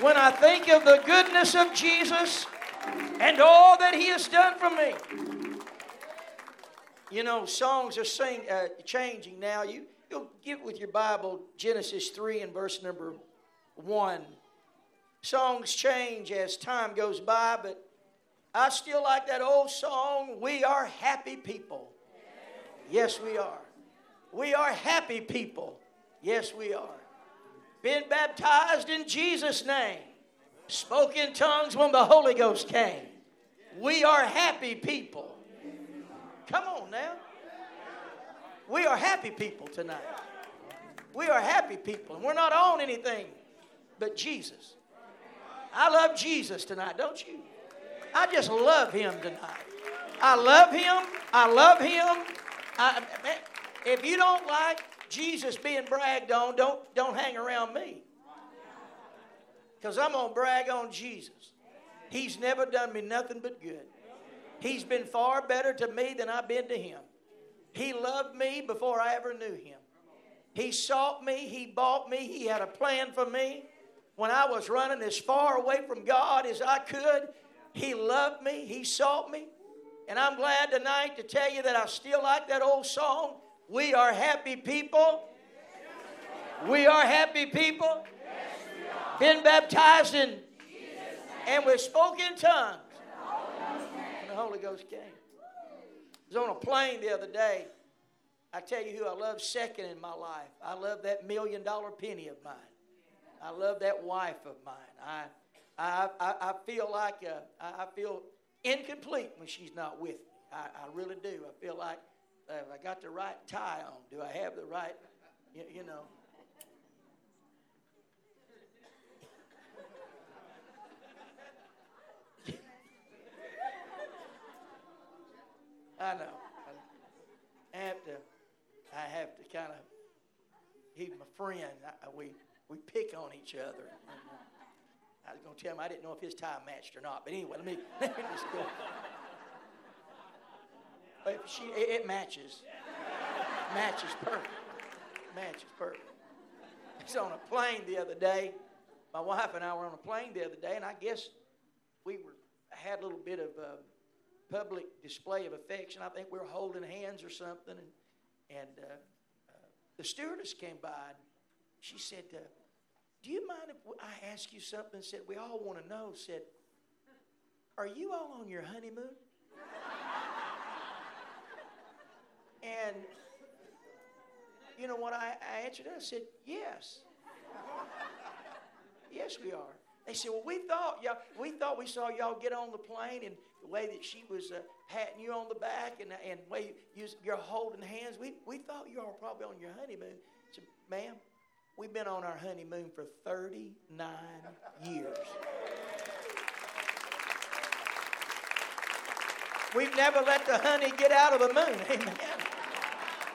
when I think of the goodness of Jesus and all that He has done for me. You know, songs are sing, uh, changing now. You, you'll get with your Bible Genesis 3 and verse number 1. Songs change as time goes by, but I still like that old song, We Are Happy People. Yes, we are. We are happy people. Yes, we are. Been baptized in Jesus' name. Spoke in tongues when the Holy Ghost came. We are happy people. Come on now. We are happy people tonight. We are happy people, and we're not on anything but Jesus. I love Jesus tonight, don't you? I just love him tonight. I love him. I love him. I, if you don't like Jesus being bragged on, don't, don't hang around me. Because I'm going to brag on Jesus. He's never done me nothing but good. He's been far better to me than I've been to him. He loved me before I ever knew him. He sought me, he bought me, he had a plan for me. When I was running as far away from God as I could, he loved me, he sought me. And I'm glad tonight to tell you that I still like that old song. We are happy people. We are happy people. Been baptized in and we spoke in tongues. And the Holy Ghost came. I was on a plane the other day. I tell you who I love second in my life. I love that million dollar penny of mine. I love that wife of mine. I, I, I, I feel like uh, I feel incomplete when she's not with me. I, I really do. I feel like uh, I got the right tie on. Do I have the right, you, you know? I know. I have to. I have to kind of. He's my friend. I, we we pick on each other. I was to tell him I didn't know if his tie matched or not. But anyway, let me, let me just go. But she, it, matches. matches perfect. Matches perfect. I was on a plane the other day. My wife and I were on a plane the other day, and I guess we were had a little bit of a public display of affection. I think we were holding hands or something, and and uh, uh, the stewardess came by. and She said, uh, do you mind if I ask you something? Said, we all want to know. Said, are you all on your honeymoon? And you know what I, I answered? I said, yes. yes, we are. They said, well, we thought y'all, we thought we saw y'all get on the plane and the way that she was uh, patting you on the back and, and the way you, you're holding hands. We, we thought you all were probably on your honeymoon. I said, ma'am, We've been on our honeymoon for 39 years. We've never let the honey get out of the moon. Amen.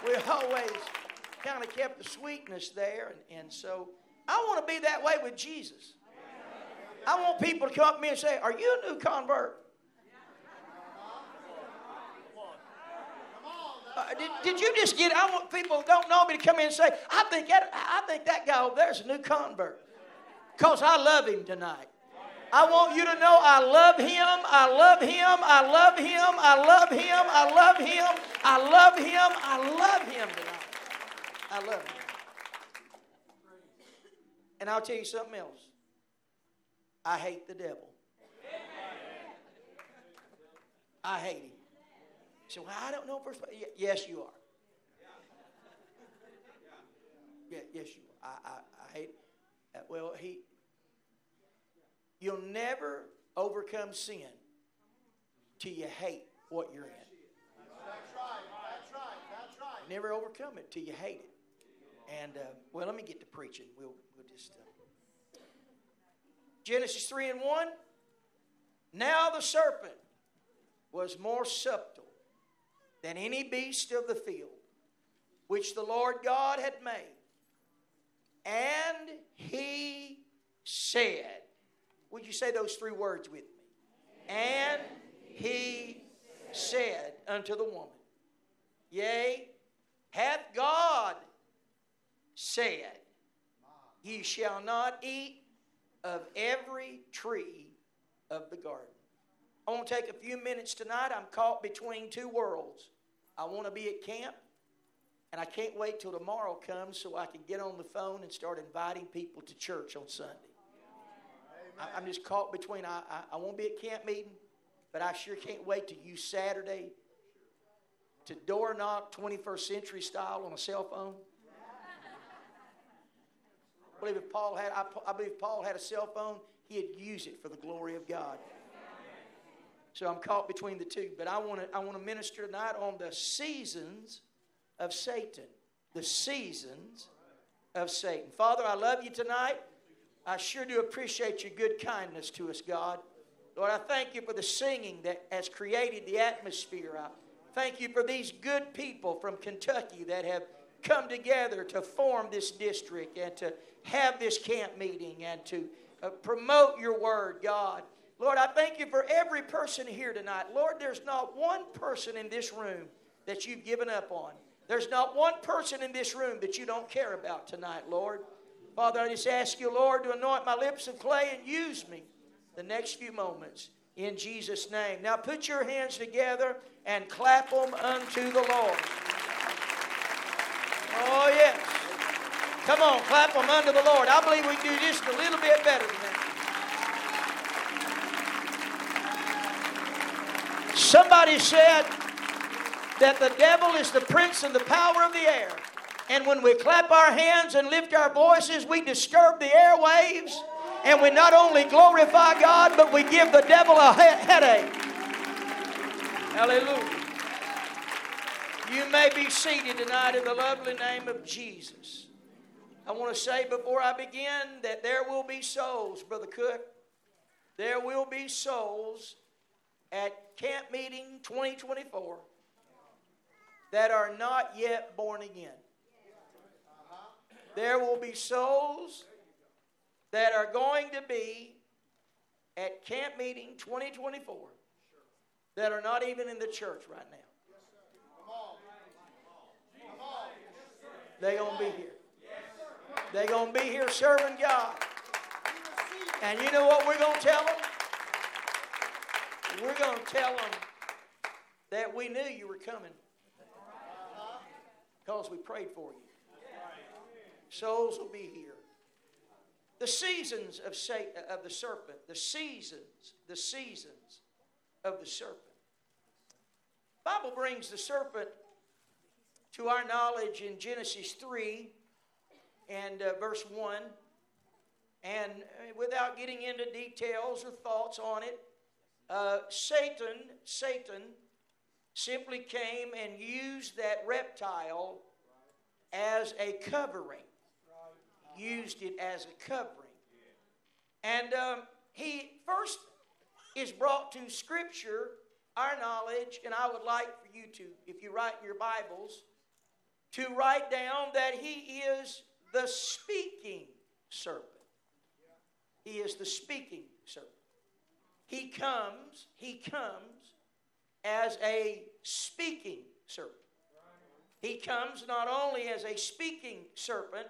We always kind of kept the sweetness there. And, and so I want to be that way with Jesus. I want people to come up to me and say, Are you a new convert? Uh, did, did you just get? I want people who don't know me to come in and say, I think that, I think that guy over there is a new convert. Because I love him tonight. I want you to know I love him. I love him. I love him. I love him. I love him. I love him. I love him tonight. I love him. And I'll tell you something else. I hate the devil. I hate him So well, I don't know first. Yes, you are. Yeah, yes, you are. I, I, I hate. Uh, well, he. You'll never overcome sin till you hate what you're in. That's right. That's right. That's right. Never overcome it till you hate it. And uh, well, let me get to preaching. We'll we'll just. Uh, Genesis three and one. Now the serpent was more subtle than any beast of the field which the Lord God had made. And he said, Would you say those three words with me? And he said unto the woman, Yea, hath God said, Ye shall not eat of every tree of the garden. I want to take a few minutes tonight. I'm caught between two worlds. I want to be at camp, and I can't wait till tomorrow comes so I can get on the phone and start inviting people to church on Sunday. I, am just caught between, I, I, I won't be at camp meeting, but I sure can't wait to use Saturday to door knock 21st century style on a cell phone. I believe if Paul had, I, I believe Paul had a cell phone, he'd use it for the glory of God. So I'm caught between the two. But I want to I want to minister tonight on the seasons of Satan. The seasons of Satan. Father, I love you tonight. I sure do appreciate your good kindness to us, God. Lord, I thank you for the singing that has created the atmosphere. I thank you for these good people from Kentucky that have come together to form this district and to have this camp meeting and to uh, promote your word, God. Lord, I thank you for every person here tonight. Lord, there's not one person in this room that you've given up on. There's not one person in this room that you don't care about tonight, Lord. Father, I just ask you, Lord, to anoint my lips of clay and use me the next few moments in Jesus' name. Now put your hands together and clap them unto the Lord. Oh, yes. Come on, clap them unto the Lord. I believe we can do just a little bit better than that. Somebody said that the devil is the prince and the power of the air. And when we clap our hands and lift our voices, we disturb the airwaves. And we not only glorify God, but we give the devil a he- headache. Hallelujah. You may be seated tonight in the lovely name of Jesus. I want to say before I begin that there will be souls, Brother Cook. There will be souls at Camp Meeting 2024 that are not yet born again. There will be souls that are going to be at Camp Meeting 2024 that are not even in the church right now. They're going to be here. They're going to be here serving God. And you know what we're going to tell them? We're going to tell them that we knew you were coming because we prayed for you. Souls will be here. The seasons of, Satan, of the serpent, the seasons, the seasons of the serpent. Bible brings the serpent to our knowledge in Genesis 3 and uh, verse 1. And uh, without getting into details or thoughts on it, uh, Satan, Satan simply came and used that reptile as a covering. Used it as a covering. And um, he first is brought to Scripture, our knowledge, and I would like for you to, if you write in your Bibles, to write down that he is the speaking serpent. He is the speaking serpent. He comes, he comes as a speaking serpent. He comes not only as a speaking serpent,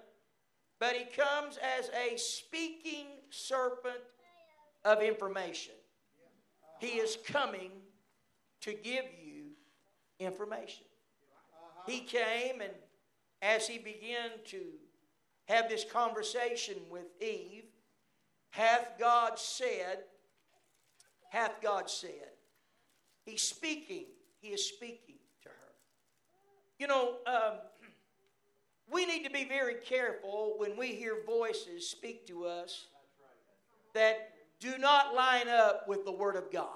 but he comes as a speaking serpent of information. He is coming to give you information. He came and as he began to have this conversation with Eve, hath God said, hath God said. He's speaking. He is speaking to her. You know, um, we need to be very careful when we hear voices speak to us that do not line up with the Word of God.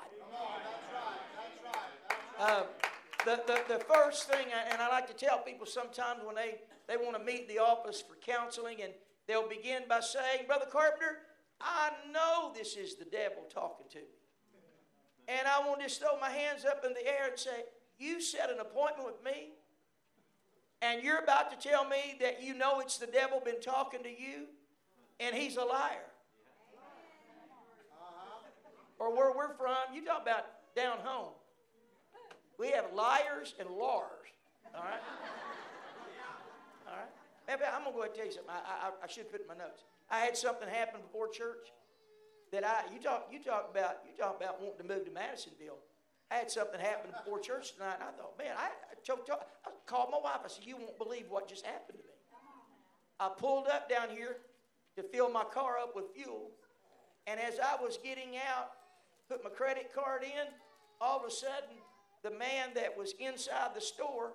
Uh, the, the, the first thing, and I like to tell people sometimes when they, they want to meet the office for counseling, and they'll begin by saying, Brother Carpenter, I know this is the devil talking to me. And I want to just throw my hands up in the air and say, You set an appointment with me, and you're about to tell me that you know it's the devil been talking to you, and he's a liar. Uh-huh. Or where we're from, you talk about down home. We have liars and lars. All right? All right? Maybe I'm going to go ahead and tell you something. I, I, I should put in my notes. I had something happen before church, that I you talk you talk about you talk about wanting to move to Madisonville. I had something happen before church tonight, and I thought, man, I, I, I called my wife. I said, you won't believe what just happened to me. I pulled up down here to fill my car up with fuel, and as I was getting out, put my credit card in, all of a sudden, the man that was inside the store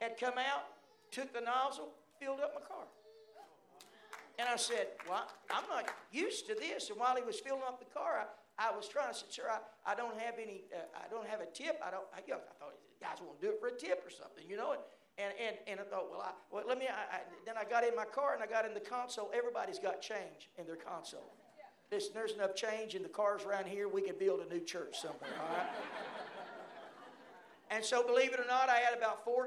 had come out, took the nozzle, filled up my car. And I said, Well, I'm not used to this. And while he was filling up the car, I, I was trying to say, Sir, I, I don't have any, uh, I don't have a tip. I don't, I, you know, I thought, guys want to do it for a tip or something, you know? And, and, and, I thought, well, I, well let me, I, I, then I got in my car and I got in the console. Everybody's got change in their console. Listen, there's enough change in the cars around here, we could build a new church somewhere, all right? and so, believe it or not, I had about $4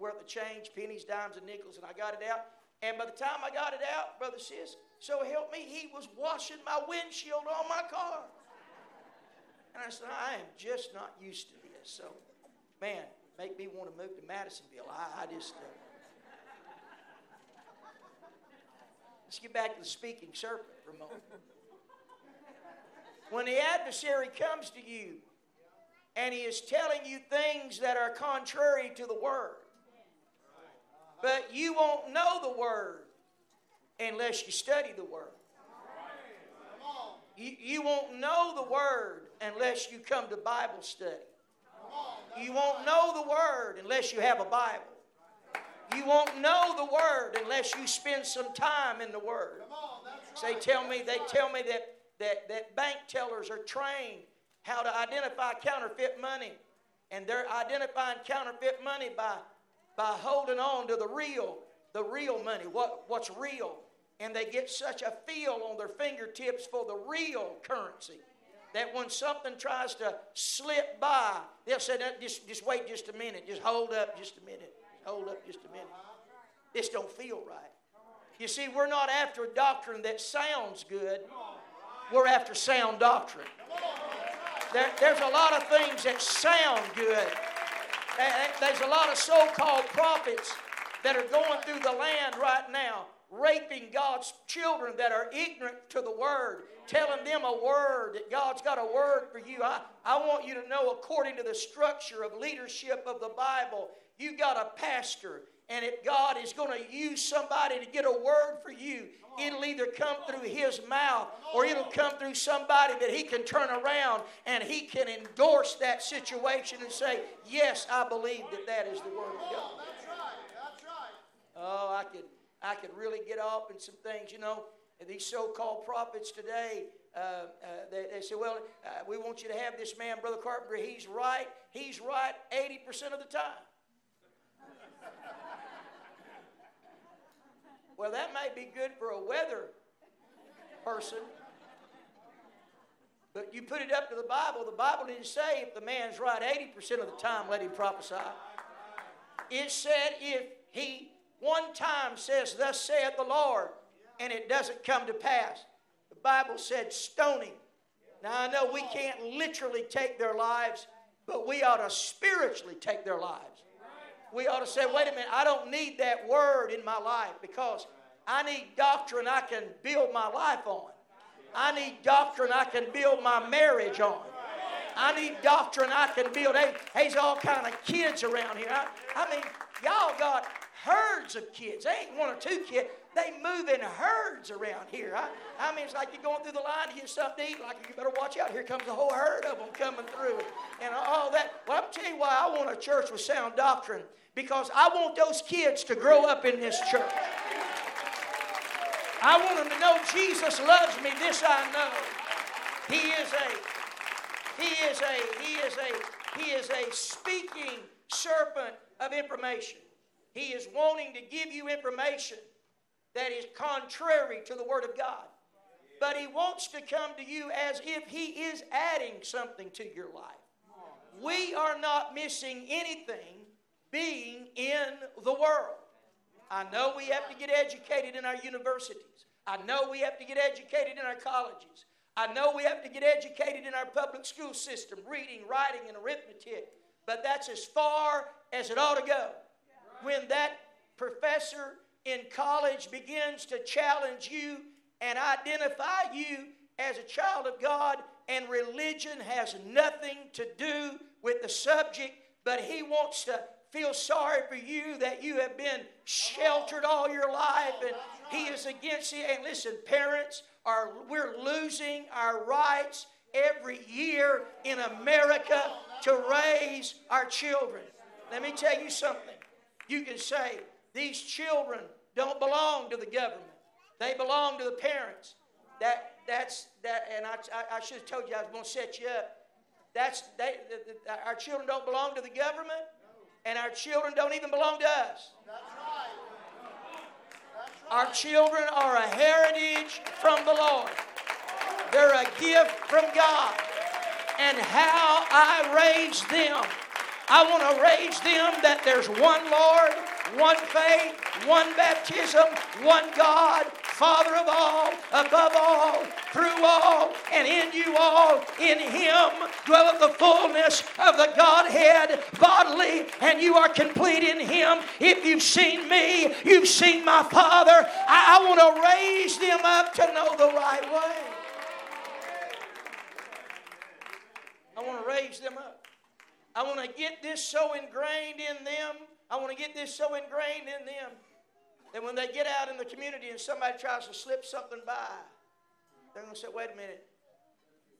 worth of change, pennies, dimes, and nickels, and I got it out. And by the time I got it out, Brother Sis, so help me, he was washing my windshield on my car. And I said, I am just not used to this. So, man, make me want to move to Madisonville. I, I just. Uh... Let's get back to the speaking serpent for a moment. When the adversary comes to you and he is telling you things that are contrary to the word, but you won't know the Word unless you study the Word. You, you won't know the Word unless you come to Bible study. You won't know the Word unless you have a Bible. You won't know the Word unless you spend some time in the Word. So they tell me, they tell me that, that, that bank tellers are trained how to identify counterfeit money. And they're identifying counterfeit money by by holding on to the real, the real money, what, what's real. And they get such a feel on their fingertips for the real currency that when something tries to slip by, they'll say, just, just wait just a minute. Just hold up just a minute. Hold up just a minute. This don't feel right. You see, we're not after a doctrine that sounds good. We're after sound doctrine. There, there's a lot of things that sound good, eh, eh, there's a lot of so called prophets that are going through the land right now, raping God's children that are ignorant to the word, telling them a word that God's got a word for you. I, I want you to know, according to the structure of leadership of the Bible, you got a pastor. And if God is going to use somebody to get a word for you, It'll either come through his mouth or it'll come through somebody that he can turn around and he can endorse that situation and say, Yes, I believe that that is the Word of God. That's right. That's right. Oh, I could, I could really get off in some things. You know, these so called prophets today, uh, uh, they, they, say, Well, uh, we want you to have this man, Brother Carpenter. He's right. He's right 80% of the time. Well, that might be good for a weather person. But you put it up to the Bible. The Bible didn't say if the man's right 80% of the time, let him prophesy. It said if he one time says, Thus saith the Lord, and it doesn't come to pass. The Bible said, stoning. Now I know we can't literally take their lives, but we ought to spiritually take their lives we ought to say, wait a minute, I don't need that word in my life because I need doctrine I can build my life on. I need doctrine I can build my marriage on. I need doctrine I can build. Hey, there's all kind of kids around here. I, I mean, y'all got herds of kids. They ain't one or two kids. They move in herds around here. I, I mean, it's like you're going through the line to get something to eat. Like you better watch out. Here comes a whole herd of them coming through, and all that. Well, I'm telling you why I want a church with sound doctrine because I want those kids to grow up in this church. I want them to know Jesus loves me. This I know. He is a, he is a, he is a, he is a speaking serpent of information. He is wanting to give you information that is contrary to the Word of God. But He wants to come to you as if He is adding something to your life. We are not missing anything being in the world. I know we have to get educated in our universities. I know we have to get educated in our colleges. I know we have to get educated in our public school system, reading, writing, and arithmetic. But that's as far as it ought to go. When that professor in college begins to challenge you and identify you as a child of God, and religion has nothing to do with the subject, but He wants to feel sorry for you that you have been sheltered all your life and He is against you. And listen, parents are we're losing our rights every year in America to raise our children. Let me tell you something. You can say, these children don't belong to the government. They belong to the parents. That that's that, and I, I, I should have told you I was going to set you up. That's they, the, the, our children don't belong to the government, and our children don't even belong to us. Our children are a heritage from the Lord. They're a gift from God. And how I raise them, I want to raise them that there's one Lord, one faith, one baptism, one God, Father of all, above all, through all, and in you all. In Him dwelleth the fullness of the Godhead bodily, and you are complete in Him. If you've seen me, you've seen my Father. I, I want to raise them up to know the right way. I want to raise them up. I want to get this so ingrained in them. I want to get this so ingrained in them that when they get out in the community and somebody tries to slip something by, they're going to say, wait a minute,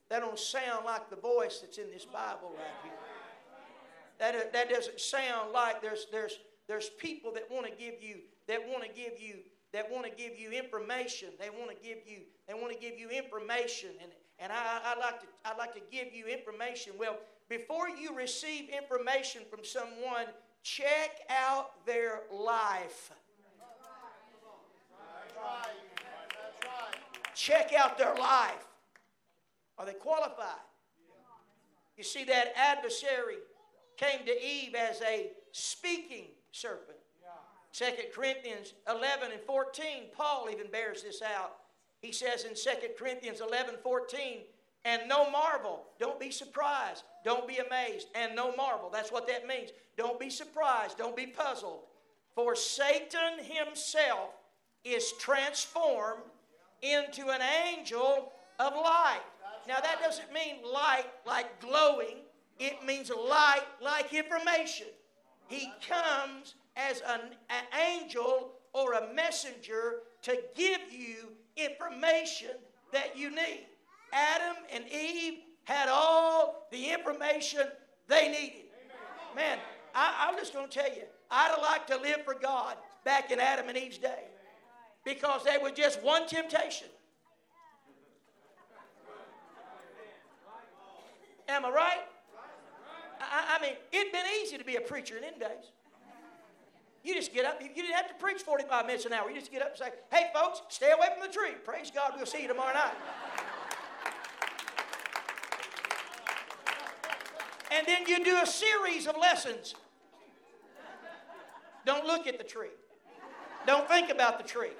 that don't sound like the voice that's in this Bible right here. That, uh, that doesn't sound like there's, there's, there's people that want to give you, that want to give you, that want to give you information. They want to give you, they want to give you information. And, and I, I, like to, I like to give you information. Well, before you receive information from someone, check out their life. Check out their life. Are they qualified? You see, that adversary came to Eve as a speaking serpent. 2 Corinthians 11 and 14, Paul even bears this out. He says in 2 Corinthians 11 14, and no marvel. Don't be surprised. Don't be amazed. And no marvel. That's what that means. Don't be surprised. Don't be puzzled. For Satan himself is transformed into an angel of light. Now, that doesn't mean light like glowing, it means light like information. He comes as an, an angel or a messenger to give you information that you need. Adam and Eve had all the information they needed. Man, I, I'm just going to tell you, I'd have liked to live for God back in Adam and Eve's day because there was just one temptation. Am I right? I, I mean, it'd been easy to be a preacher in them days. You just get up. You didn't have to preach 45 minutes an hour. You just get up and say, hey, folks, stay away from the tree. Praise God. We'll see you tomorrow night. And then you do a series of lessons. Don't look at the tree. Don't think about the tree.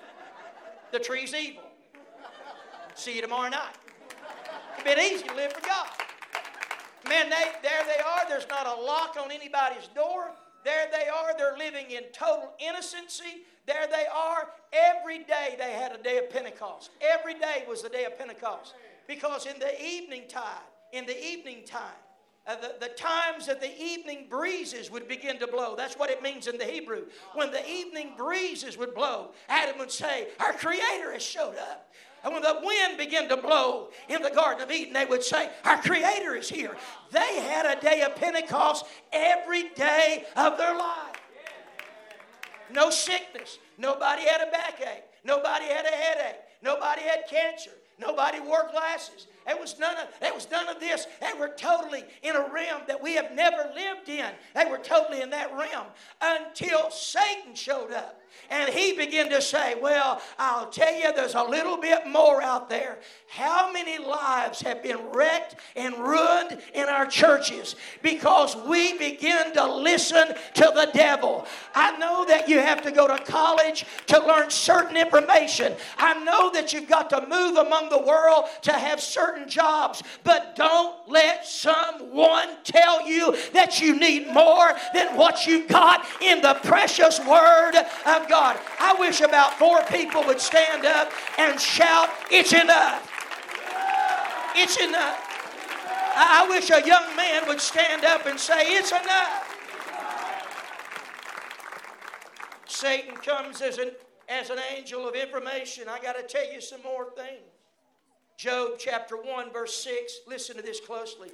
The tree's evil. See you tomorrow night. It's been easy to live for God. Man, they, there they are. There's not a lock on anybody's door. There they are. They're living in total innocency. There they are. Every day they had a day of Pentecost. Every day was the day of Pentecost. Because in the evening time, in the evening time, uh, the, the times that the evening breezes would begin to blow. That's what it means in the Hebrew. When the evening breezes would blow, Adam would say, Our Creator has showed up. And when the wind began to blow in the Garden of Eden, they would say, Our Creator is here. They had a day of Pentecost every day of their life. No sickness. Nobody had a backache. Nobody had a headache. Nobody had cancer. Nobody wore glasses. It was none of it was none of this. They were totally in a realm that we have never lived in. They were totally in that realm until Satan showed up. And he began to say, Well, I'll tell you, there's a little bit more out there. How many lives have been wrecked and ruined in our churches because we begin to listen to the devil? I know that you have to go to college to learn certain information. I know that you've got to move among the world to have certain jobs, but don't let someone tell you that you need more than what you got in the precious word of God. I wish about four people would stand up and shout, It's enough. It's enough. I, I wish a young man would stand up and say, It's enough. Satan comes as an, as an angel of information. I got to tell you some more things. Job chapter 1, verse 6. Listen to this closely.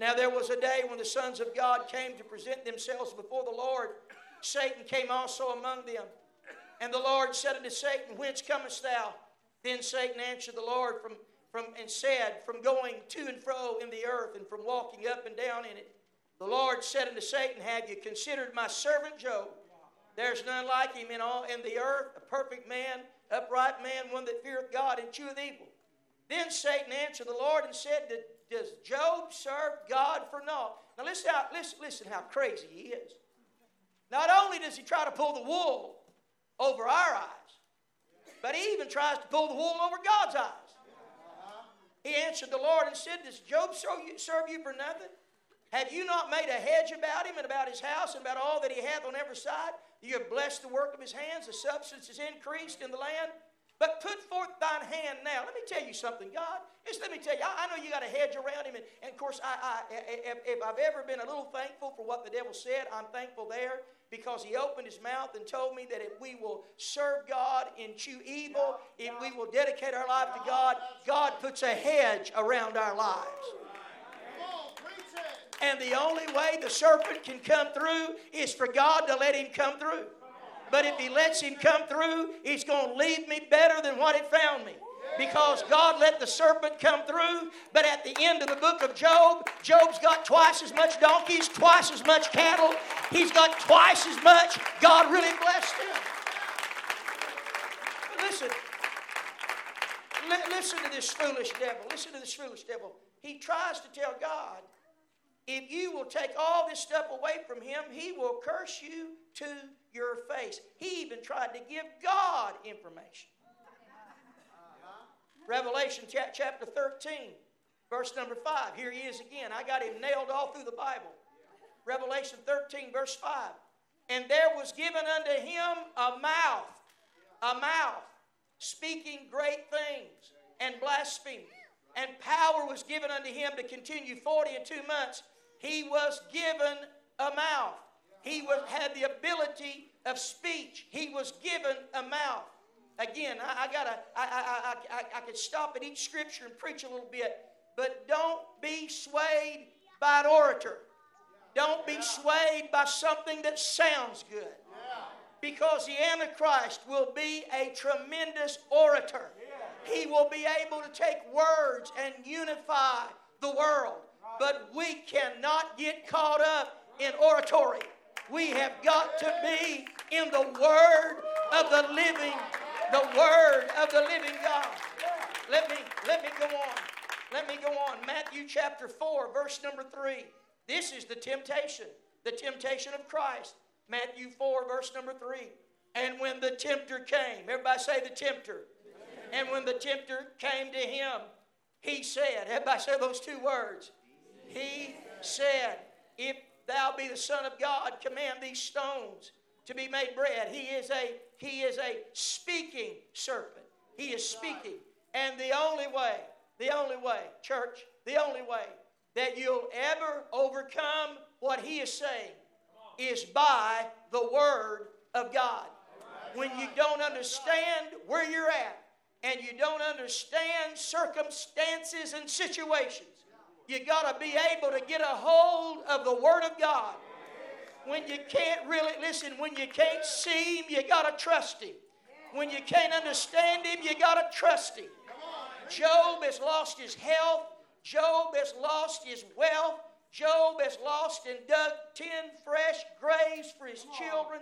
Now there was a day when the sons of God came to present themselves before the Lord. Satan came also among them. And the Lord said unto Satan, Whence comest thou? Then Satan answered the Lord from, from and said, From going to and fro in the earth, and from walking up and down in it. The Lord said unto Satan, Have you considered my servant Job? There's none like him in all in the earth, a perfect man, upright man, one that feareth God and cheweth evil. Then Satan answered the Lord and said, Does Job serve God for naught? Now listen how, listen, listen how crazy he is. Not only does he try to pull the wool over our eyes, but he even tries to pull the wool over God's eyes. He answered the Lord and said, Does Job serve you for nothing? Have you not made a hedge about him and about his house and about all that he hath on every side? You have blessed the work of his hands, the substance is increased in the land. But put forth thine hand now. Let me tell you something, God. Just let me tell you, I, I know you got a hedge around him. And, and of course, I, I, if, if I've ever been a little thankful for what the devil said, I'm thankful there because he opened his mouth and told me that if we will serve God and chew evil, if we will dedicate our life to God, God puts a hedge around our lives. And the only way the serpent can come through is for God to let him come through. But if he lets him come through, he's going to leave me better than what it found me. Because God let the serpent come through, but at the end of the book of Job, Job's got twice as much donkeys, twice as much cattle. He's got twice as much. God really blessed him. Listen, listen to this foolish devil. Listen to this foolish devil. He tries to tell God if you will take all this stuff away from him, he will curse you to your face. He even tried to give God information. Uh-huh. Revelation chapter 13, verse number 5. Here he is again. I got him nailed all through the Bible. Revelation 13, verse 5. And there was given unto him a mouth, a mouth, speaking great things and blaspheming. And power was given unto him to continue 40 and two months he was given a mouth. He was, had the ability of speech. He was given a mouth. Again, I, I gotta, I, I, I, I could stop at each scripture and preach a little bit, but don't be swayed by an orator. Don't be swayed by something that sounds good. Because the Antichrist will be a tremendous orator. He will be able to take words and unify the world. But we cannot get caught up in oratory. We have got to be in the Word of the living, the Word of the living God. Let me let me go on. Let me go on. Matthew chapter 4, verse number 3. This is the temptation, the temptation of Christ. Matthew 4, verse number 3. And when the tempter came, everybody say the tempter. And when the tempter came to him, he said, everybody say those two words. He said, If thou be the Son of God, command these stones to be made bread. He is a he is a speaking serpent. He is speaking. And the only way, the only way, church, the only way that you'll ever overcome what he is saying is by the word of God. When you don't understand where you're at and you don't understand circumstances and situations, you got to be able to get a hold of the Word of God. When you can't really, listen, when you can't see Him, you got to trust Him. When you can't understand Him, you got to trust Him. Job has lost his health. Job has lost his wealth. Job has lost and dug ten fresh graves for his children.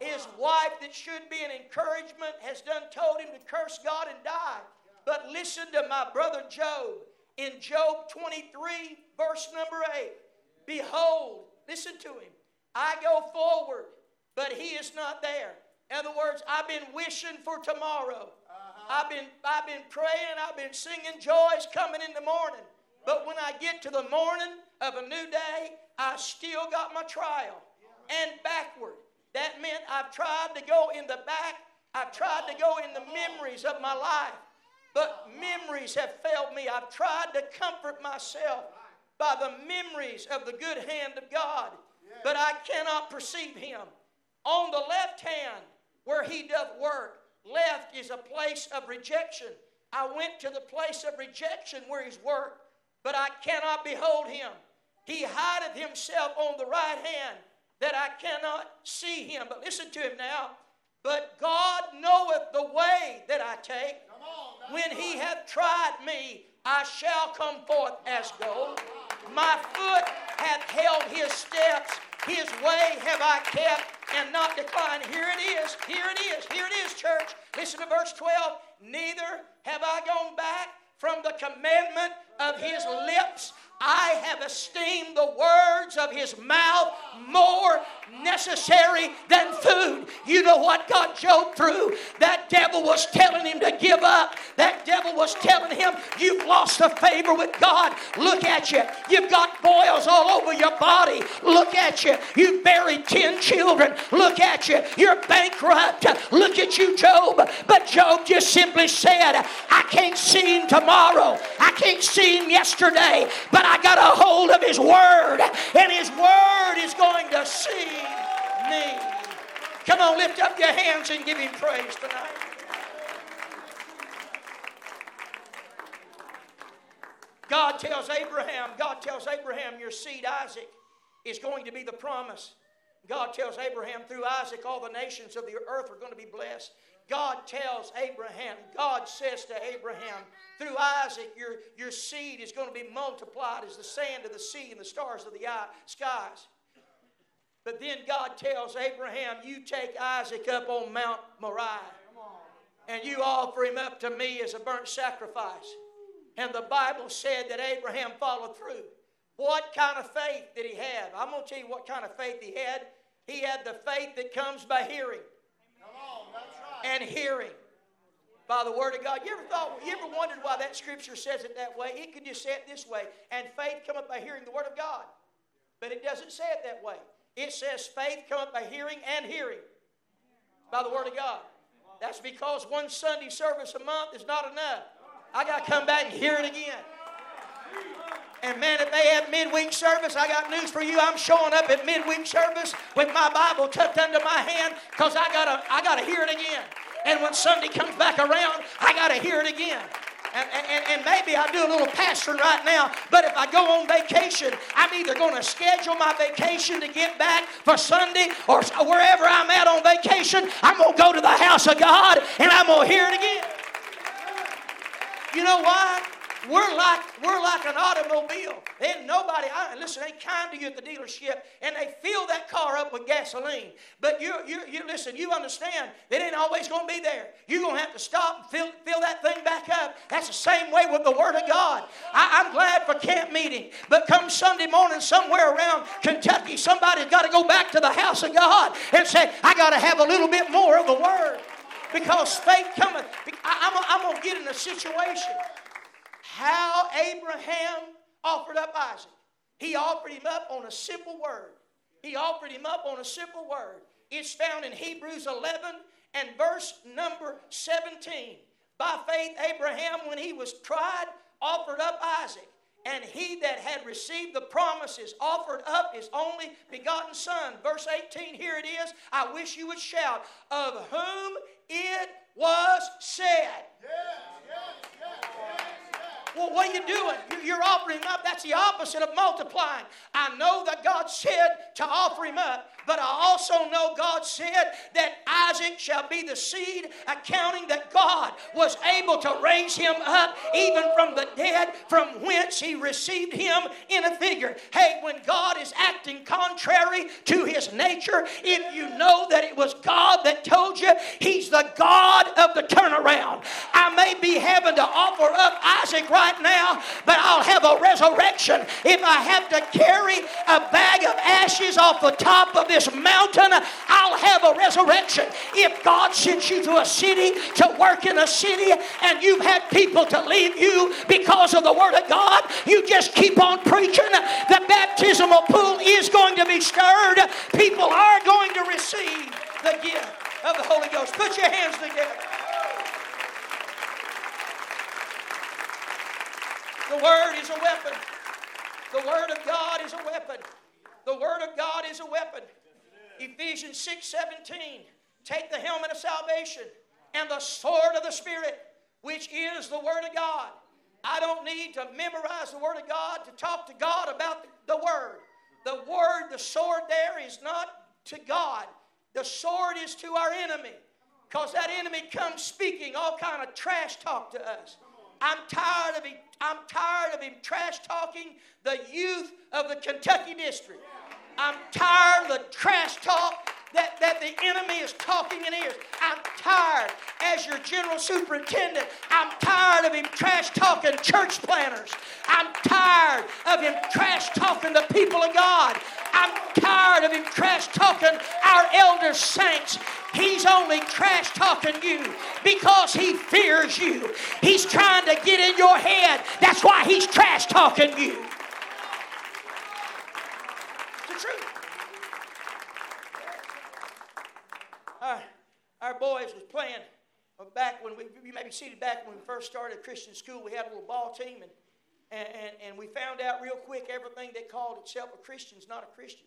His wife, that should be an encouragement, has done told him to curse God and die. But listen to my brother Job in Job 23, verse number 8. Behold, listen to him. I go forward, but he is not there. In other words, I've been wishing for tomorrow. Uh-huh. I've been I've been praying, I've been singing joys coming in the morning. But when I get to the morning of a new day, I still got my trial. And backward. That meant I've tried to go in the back. I've tried to go in the memories of my life. But memories have failed me. I've tried to comfort myself by the memories of the good hand of God, but I cannot perceive Him. On the left hand, where He doth work, left is a place of rejection. I went to the place of rejection where He's worked, but I cannot behold Him. He hideth Himself on the right hand that I cannot see Him. But listen to Him now. But God knoweth the way that I take. When He hath tried me, I shall come forth as gold. My foot hath held his steps. His way have I kept and not declined. Here it is. Here it is. Here it is, church. Listen to verse 12. Neither have I gone back from the commandment of his lips. I have esteemed the words of his mouth more necessary than food. You know what got Job through? That devil was telling him to give up. That devil was telling him, You've lost the favor with God. Look at you. You've got boils all over your body. Look at you. You've buried 10 children. Look at you. You're bankrupt. Look at you, Job. But Job just simply said, I can't see him tomorrow. I can't see him yesterday. But I got a hold of His Word, and His Word is going to see me. Come on, lift up your hands and give Him praise tonight. God tells Abraham, God tells Abraham, your seed Isaac is going to be the promise. God tells Abraham, through Isaac, all the nations of the earth are going to be blessed. God tells Abraham, God says to Abraham, through Isaac, your, your seed is going to be multiplied as the sand of the sea and the stars of the eye, skies. But then God tells Abraham, You take Isaac up on Mount Moriah, and you offer him up to me as a burnt sacrifice. And the Bible said that Abraham followed through. What kind of faith did he have? I'm going to tell you what kind of faith he had. He had the faith that comes by hearing. And hearing by the word of God. You ever thought, you ever wondered why that scripture says it that way? It could just say it this way, and faith cometh by hearing the word of God. But it doesn't say it that way. It says faith cometh by hearing and hearing by the word of God. That's because one Sunday service a month is not enough. I got to come back and hear it again. And man, if they have midweek service, I got news for you. I'm showing up at midweek service with my Bible tucked under my hand because I gotta I gotta hear it again. And when Sunday comes back around, I got to hear it again. And, and, and, maybe I do a little pastoring right now, but if I go on vacation, I'm either going to schedule my vacation to get back for Sunday or wherever I'm at on vacation, I'm going to go to the house of God and I'm going to hear it again. You know why? We're like, we're like an automobile. And nobody, I, listen, they kind to you at the dealership and they fill that car up with gasoline. But you, you, you listen, you understand it ain't always going to be there. You're going to have to stop and fill, fill that thing back up. That's the same way with the Word of God. I, I'm glad for camp meeting, but come Sunday morning somewhere around Kentucky, somebody's got to go back to the house of God and say, I got to have a little bit more of the Word. Because faith cometh. I'm, I'm going to get in a situation how Abraham offered up Isaac. He offered him up on a simple word. He offered him up on a simple word. It's found in Hebrews 11 and verse number 17. By faith, Abraham, when he was tried, offered up Isaac. And he that had received the promises offered up his only begotten son. Verse 18, here it is. I wish you would shout, of whom it was said. Yes, yes, yes, well, what are you doing? You're offering up. That's the opposite of multiplying. I know that God said to offer him up, but I also know God said that Isaac shall be the seed, accounting that God was able to raise him up even from the dead, from whence he received him in a figure. Hey, when God is acting contrary to his nature, if you know that it was God that told you, he's the God of the turnaround. I may be having to offer up Isaac right now, but I'll have a resurrection if I have to carry a bag of ashes off the top of this mountain, I'll have a resurrection. If God sends you to a city to work in a city and you've had people to leave you because of the Word of God, you just keep on preaching. The baptismal pool is going to be stirred. People are going to receive the gift of the Holy Ghost. Put your hands together. The Word is a weapon. The Word of God is a weapon. The Word of God is a weapon. Ephesians 6 17. Take the helmet of salvation and the sword of the Spirit, which is the Word of God. I don't need to memorize the Word of God to talk to God about the Word. The Word, the sword there is not to God. The sword is to our enemy. Because that enemy comes speaking all kind of trash talk to us. I'm tired of him. I'm tired of him trash talking the youth of the Kentucky district. I'm tired of the trash talk that, that the enemy is talking in ears. I'm tired, as your general superintendent, I'm tired of him trash talking church planners. I'm tired of him trash talking the people of God. I'm tired of him trash talking our elder saints. He's only trash talking you because he fears you. He's trying to get in your head. That's why he's trash talking you. It's the truth. Our, our boys was playing uh, back when we, you may be seated back when we first started Christian school. We had a little ball team and and, and, and we found out real quick everything that called itself a Christian is not a Christian.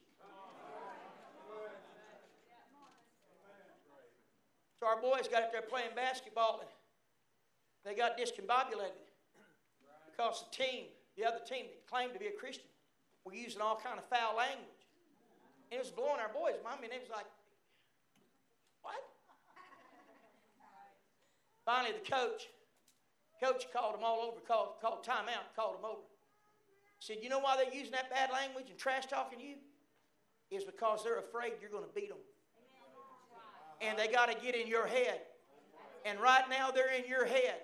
So our boys got up there playing basketball and they got discombobulated because the team, the other team that claimed to be a Christian, were using all kind of foul language. And it was blowing our boys' mind. I mean, it was like, what? Finally, the coach, coach called them all over, called, called timeout, called them over. Said, you know why they're using that bad language and trash talking you? Is because they're afraid you're going to beat them and they got to get in your head. And right now they're in your head.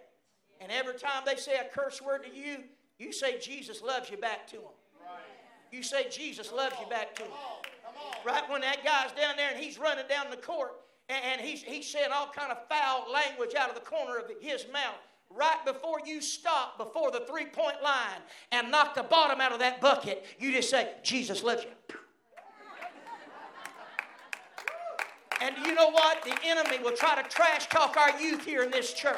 And every time they say a curse word to you, you say Jesus loves you back to them. You say Jesus loves you back to them. Right when that guy's down there and he's running down the court and he's, he's saying all kind of foul language out of the corner of his mouth right before you stop before the three point line and knock the bottom out of that bucket, you just say, Jesus loves you. And you know what? The enemy will try to trash talk our youth here in this church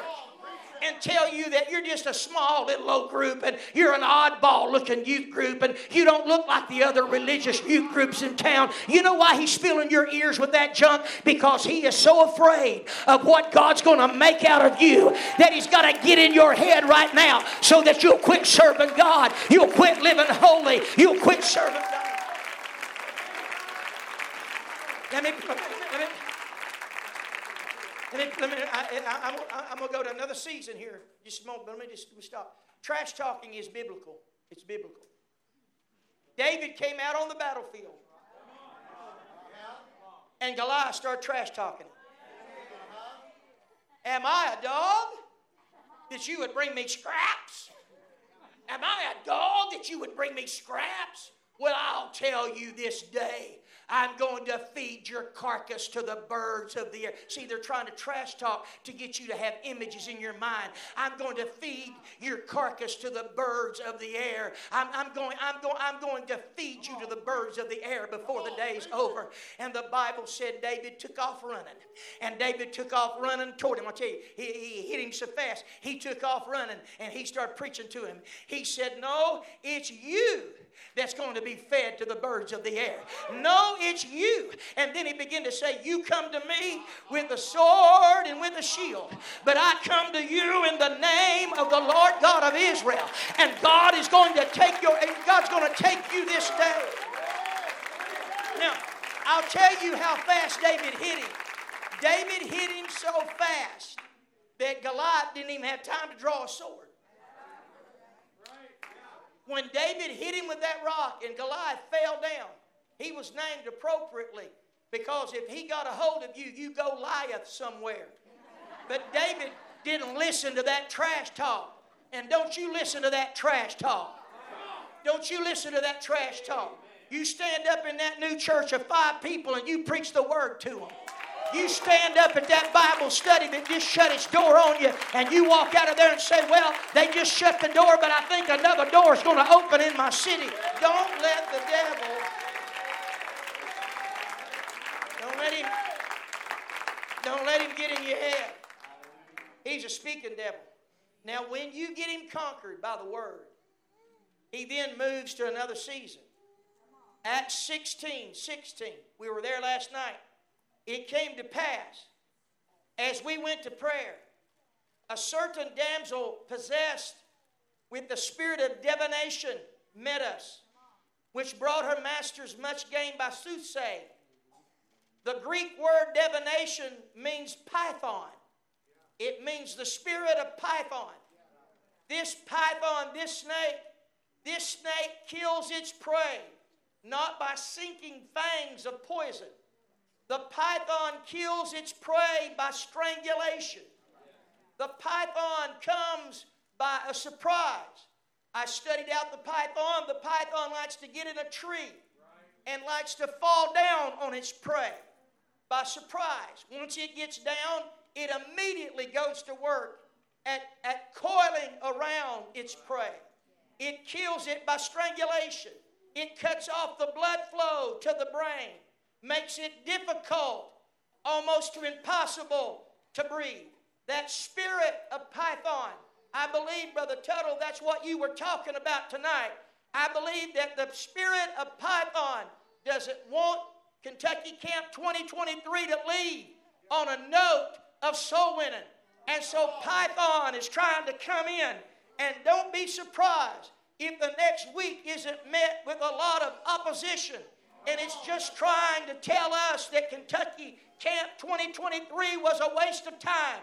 and tell you that you're just a small little old group and you're an oddball looking youth group and you don't look like the other religious youth groups in town. You know why he's filling your ears with that junk? Because he is so afraid of what God's going to make out of you that he's got to get in your head right now so that you'll quit serving God. You'll quit living holy. You'll quit serving God. Let me, let me, let me, I, am going to go to another season here. Just a moment, but let me just stop. Trash talking is biblical. It's biblical. David came out on the battlefield. And Goliath started trash talking. Am I a dog that you would bring me scraps? Am I a dog that you would bring me scraps? Well, I'll tell you this day I'm going to feed your carcass to the birds of the air. See, they're trying to trash talk to get you to have images in your mind. I'm going to feed your carcass to the birds of the air. I'm, I'm, going, I'm, going, I'm going to feed you to the birds of the air before the day's over. And the Bible said David took off running. And David took off running toward him. I'll tell you, he, he hit him so fast, he took off running and he started preaching to him. He said, No, it's you that's going to be fed to the birds of the air. No, it's you. And then he began to say, You come to me with a sword and with a shield, but I come to you in the name of the Lord God of Israel. And God is going to take your God's going to take you this day. Now, I'll tell you how fast David hit him. David hit him so fast that Goliath didn't even have time to draw a sword when David hit him with that rock and Goliath fell down, he was named appropriately because if he got a hold of you, you go Goliath somewhere. But David didn't listen to that trash talk. And don't you listen to that trash talk. Don't you listen to that trash talk. You stand up in that new church of five people and you preach the word to them. You stand up at that Bible study that just shut its door on you, and you walk out of there and say, Well, they just shut the door, but I think another door is going to open in my city. Don't let the devil, don't let him, don't let him get in your head. He's a speaking devil. Now, when you get him conquered by the word, he then moves to another season. Acts 16, 16. We were there last night. It came to pass as we went to prayer, a certain damsel possessed with the spirit of divination met us, which brought her masters much gain by soothsaying. The Greek word divination means python. It means the spirit of python. This python, this snake, this snake kills its prey not by sinking fangs of poison. The python kills its prey by strangulation. The python comes by a surprise. I studied out the python. The python likes to get in a tree and likes to fall down on its prey by surprise. Once it gets down, it immediately goes to work at, at coiling around its prey. It kills it by strangulation. It cuts off the blood flow to the brain, makes it difficult, almost to impossible to breathe. That spirit of Python, I believe, Brother Tuttle, that's what you were talking about tonight. I believe that the spirit of Python doesn't want Kentucky Camp 2023 to leave on a note of soul winning. And so Python is trying to come in. And don't be surprised if the next week isn't met with a lot of opposition and it's just trying to tell us that Kentucky Camp 2023 was a waste of time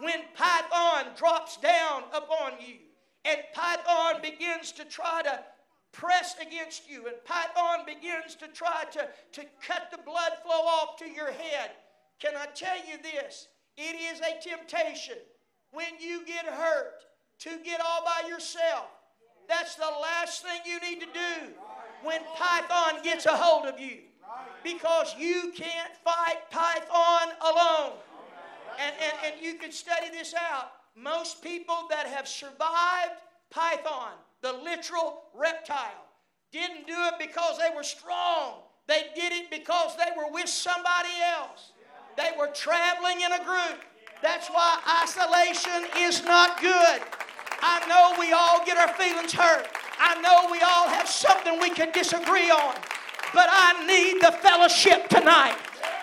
when Python drops down upon you and Python begins to try to press against you and Python begins to try to, to cut the blood flow off to your head. Can I tell you this? It is a temptation when you get hurt to get all by yourself that's the last thing you need to do when Python gets a hold of you. Because you can't fight Python alone. And, and, and you can study this out. Most people that have survived Python, the literal reptile, didn't do it because they were strong. They did it because they were with somebody else. They were traveling in a group. That's why isolation is not good. I know we all get our feelings hurt. I know we all have something we can disagree on. But I need the fellowship tonight.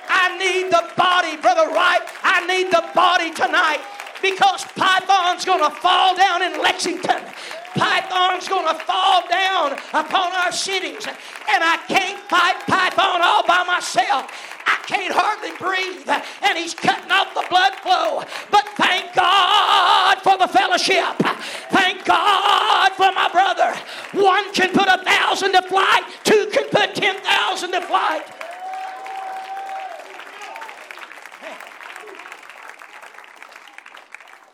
I need the body, Brother Wright. I need the body tonight because Python's going to fall down in Lexington. Python's going to fall down upon our cities. And I can't fight Python all by myself. Can't hardly breathe, and he's cutting off the blood flow. But thank God for the fellowship. Thank God for my brother. One can put a thousand to flight, two can put ten thousand to flight.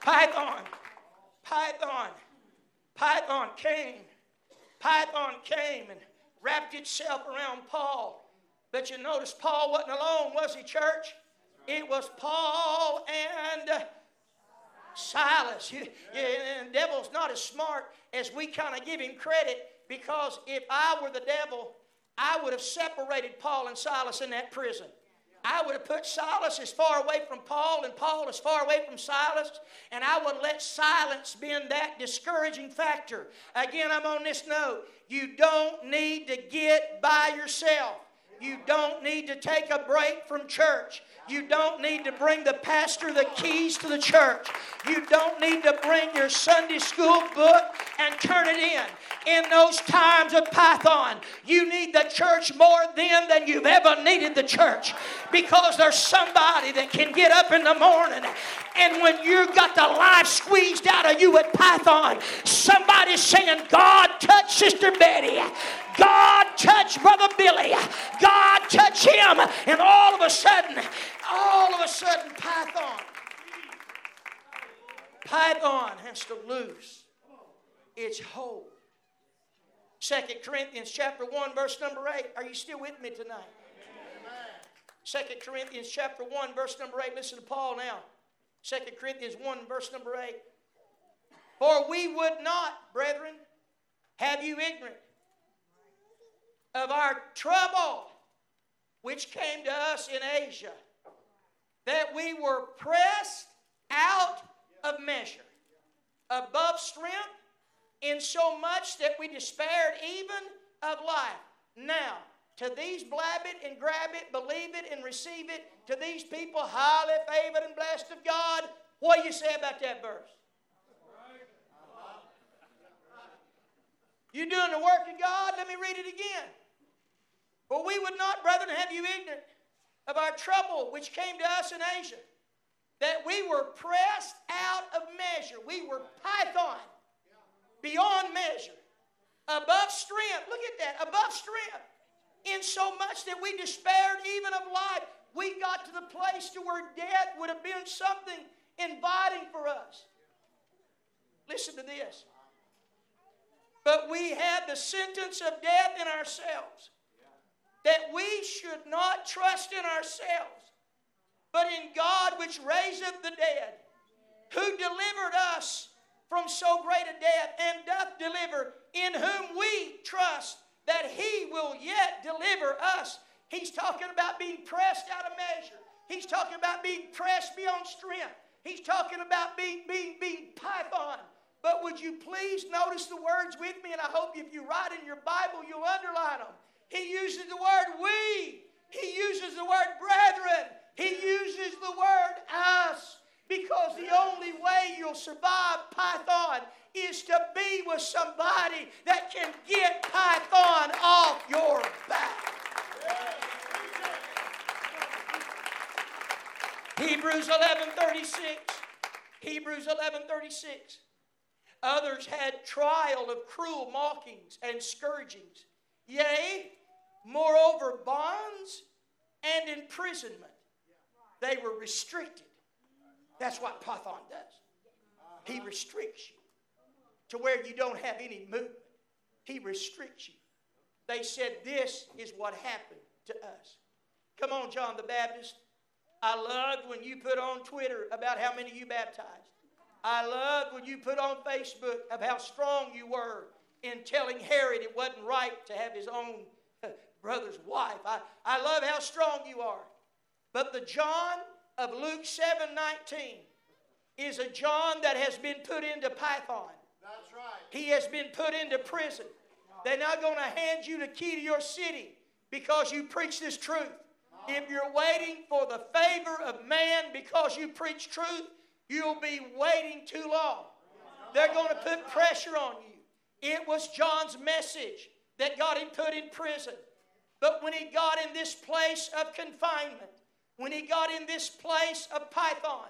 Python, Python, Python came. Python came and wrapped itself around Paul but you notice Paul wasn't alone, was he, church? It was Paul and Silas. and the devil's not as smart as we kind of give him credit because if I were the devil, I would have separated Paul and Silas in that prison. I would have put Silas as far away from Paul and Paul as far away from Silas, and I would let silence been that discouraging factor. Again, I'm on this note. You don't need to get by yourself. You don't need to take a break from church. You don't need to bring the pastor the keys to the church. You don't need to bring your Sunday school book and turn it in. In those times of Python, you need the church more then than you've ever needed the church because there's somebody that can get up in the morning and when you got the life squeezed out of you at Python, somebody's saying, God, touch Sister Betty. God touch Brother Billy. God touch him. And all of a sudden, all of a sudden, Python, Python has to lose its hold. Second Corinthians chapter 1, verse number 8. Are you still with me tonight? Second Corinthians chapter 1, verse number 8. Listen to Paul now. Second Corinthians 1, verse number 8. For we would not, brethren, have you ignorant of our trouble which came to us in Asia, that we were pressed out of measure, above strength, in so much that we despaired even of life. Now, to these blab it and grab it, believe it and receive it, to these people highly favored and blessed of God, what do you say about that verse? You doing the work of God? Let me read it again. For we would not, brethren, have you ignorant of our trouble which came to us in Asia, that we were pressed out of measure. We were python beyond measure, above strength. Look at that, above strength. In so much that we despaired even of life. We got to the place to where death would have been something inviting for us. Listen to this. But we had the sentence of death in ourselves, that we should not trust in ourselves, but in God which raiseth the dead, who delivered us from so great a death, and doth deliver, in whom we trust that he will yet deliver us. He's talking about being pressed out of measure. He's talking about being pressed beyond strength. He's talking about being, being, being python. But would you please notice the words with me? And I hope if you write in your Bible, you'll underline them. He uses the word we, he uses the word brethren, he uses the word us. Because the only way you'll survive Python is to be with somebody that can get Python off your back. Hebrews 11:36. Hebrews 11:36. Others had trial of cruel mockings and scourgings. Yea, moreover, bonds and imprisonment. They were restricted. That's what Python does. He restricts you to where you don't have any movement. He restricts you. They said, This is what happened to us. Come on, John the Baptist. I loved when you put on Twitter about how many you baptized. I loved when you put on Facebook of how strong you were in telling Herod it wasn't right to have his own uh, brother's wife. I, I love how strong you are. But the John of Luke 7 19 is a John that has been put into Python. He has been put into prison. They're not going to hand you the key to your city because you preach this truth. If you're waiting for the favor of man because you preach truth, you'll be waiting too long. They're going to put pressure on you. It was John's message that got him put in prison. But when he got in this place of confinement, when he got in this place of Python,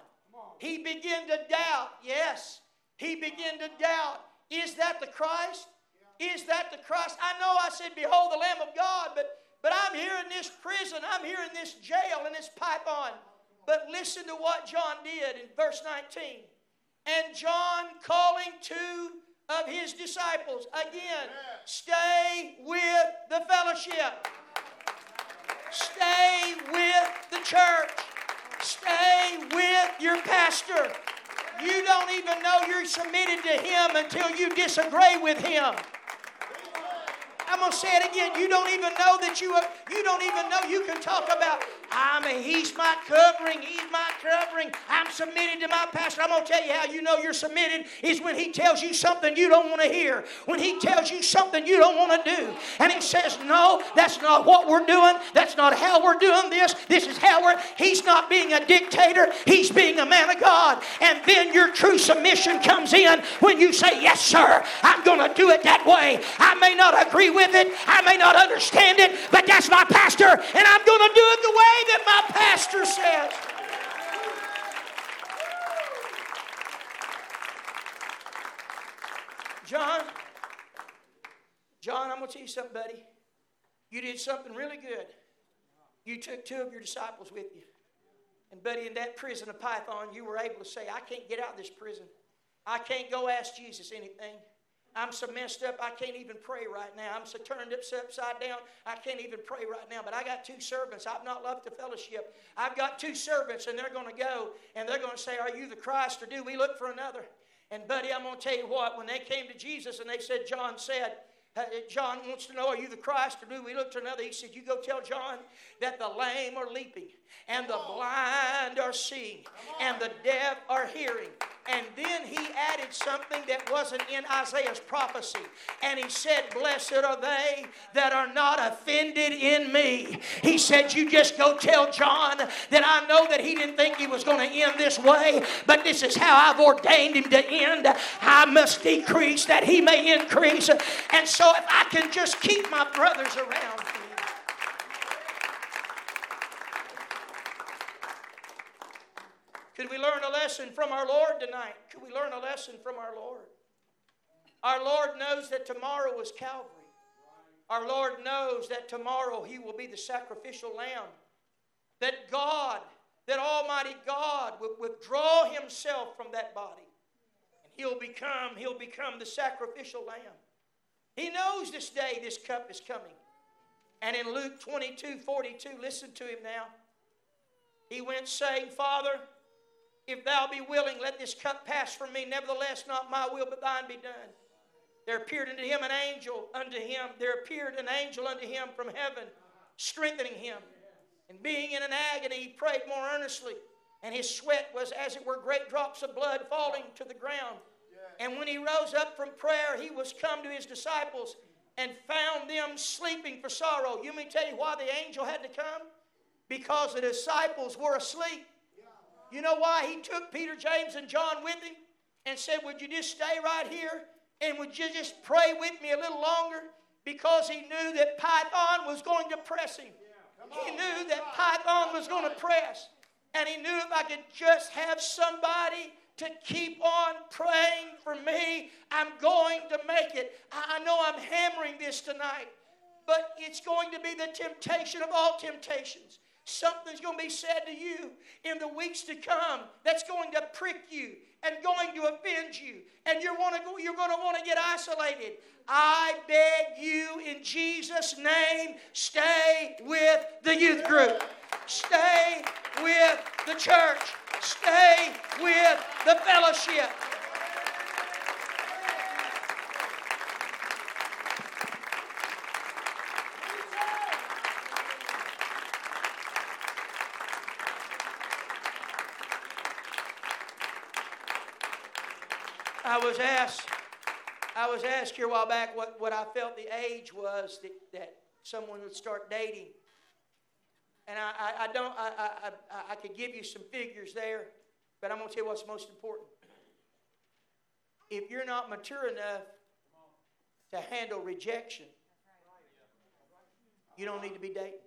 he began to doubt. Yes, he began to doubt. Is that the Christ? Is that the Christ? I know I said, Behold the Lamb of God, but, but I'm here in this prison. I'm here in this jail, in this Python. But listen to what John did in verse 19. And John calling two of his disciples, again, stay with the fellowship. Stay with the church. Stay with your pastor. You don't even know you're submitted to him until you disagree with him. I'm going to say it again. You don't even know that you, you don't even know you can talk about I'm a, he's my covering. He's my covering. I'm submitted to my pastor. I'm going to tell you how you know you're submitted is when he tells you something you don't want to hear. When he tells you something you don't want to do. And he says, no, that's not what we're doing. That's not how we're doing this. This is how we're, he's not being a dictator. He's being a man of God. And then your true submission comes in when you say, yes, sir, I'm going to do it that way. I may not agree with it. I may not understand it, but that's my pastor. And I'm going to do it the way that my pastor says. John, John, I'm going to tell you something, buddy. You did something really good. You took two of your disciples with you. And, buddy, in that prison of Python, you were able to say, I can't get out of this prison. I can't go ask Jesus anything. I'm so messed up, I can't even pray right now. I'm so turned upside down, I can't even pray right now. But I got two servants. I've not left the fellowship. I've got two servants, and they're going to go and they're going to say, Are you the Christ, or do we look for another? And, buddy, I'm going to tell you what, when they came to Jesus and they said, John said, John wants to know, Are you the Christ? Or do we look to another? He said, You go tell John that the lame are leaping, and the blind are seeing, and the deaf are hearing. And then he added something that wasn't in Isaiah's prophecy. And he said, Blessed are they that are not offended in me. He said, You just go tell John that I know that he didn't think he was going to end this way, but this is how I've ordained him to end. I must decrease that he may increase. And so if I can just keep my brothers around me. Could we learn a lesson from our Lord tonight? Could we learn a lesson from our Lord? Our Lord knows that tomorrow is Calvary. Our Lord knows that tomorrow He will be the sacrificial lamb. That God, that Almighty God will withdraw Himself from that body. And He'll become, He'll become the sacrificial lamb. He knows this day this cup is coming. And in Luke 22 42, listen to him now. He went saying, Father, if thou be willing, let this cup pass from me. Nevertheless, not my will, but thine be done. There appeared unto him an angel unto him. There appeared an angel unto him from heaven, strengthening him. And being in an agony, he prayed more earnestly. And his sweat was as it were great drops of blood falling to the ground. And when he rose up from prayer, he was come to his disciples and found them sleeping for sorrow. You may tell you why the angel had to come? Because the disciples were asleep. You know why he took Peter, James, and John with him and said, Would you just stay right here and would you just pray with me a little longer? Because he knew that Python was going to press him. He knew that Python was going to press. And he knew if I could just have somebody to keep on praying for me. I'm going to make it. I know I'm hammering this tonight, but it's going to be the temptation of all temptations. Something's going to be said to you in the weeks to come that's going to prick you and going to offend you, and you're, want to go, you're going to want to get isolated. I beg you in Jesus' name, stay with the youth group, stay with the church. Stay with the fellowship. Was asked, I was asked here a while back what, what I felt the age was that, that someone would start dating. And I, I, I don't, I, I, I could give you some figures there, but I'm going to tell you what's most important. If you're not mature enough to handle rejection, you don't need to be dating.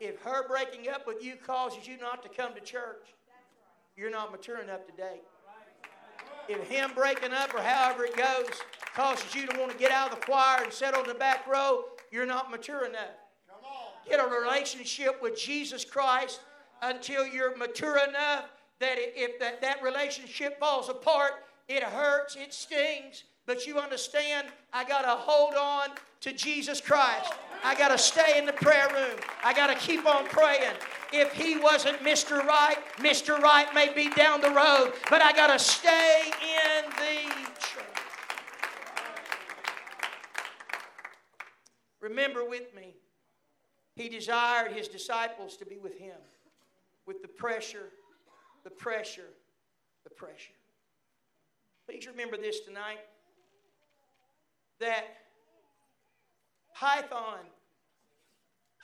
If her breaking up with you causes you not to come to church, you're not mature enough to date. If him breaking up or however it goes causes you to want to get out of the choir and sit on the back row, you're not mature enough. Get a relationship with Jesus Christ until you're mature enough that if that, that relationship falls apart, it hurts, it stings, but you understand, I got to hold on to Jesus Christ. I got to stay in the prayer room. I got to keep on praying. If he wasn't Mr. Right, Mr. Right may be down the road, but I got to stay in the church. Remember with me, he desired his disciples to be with him with the pressure, the pressure, the pressure. Please remember this tonight that Python,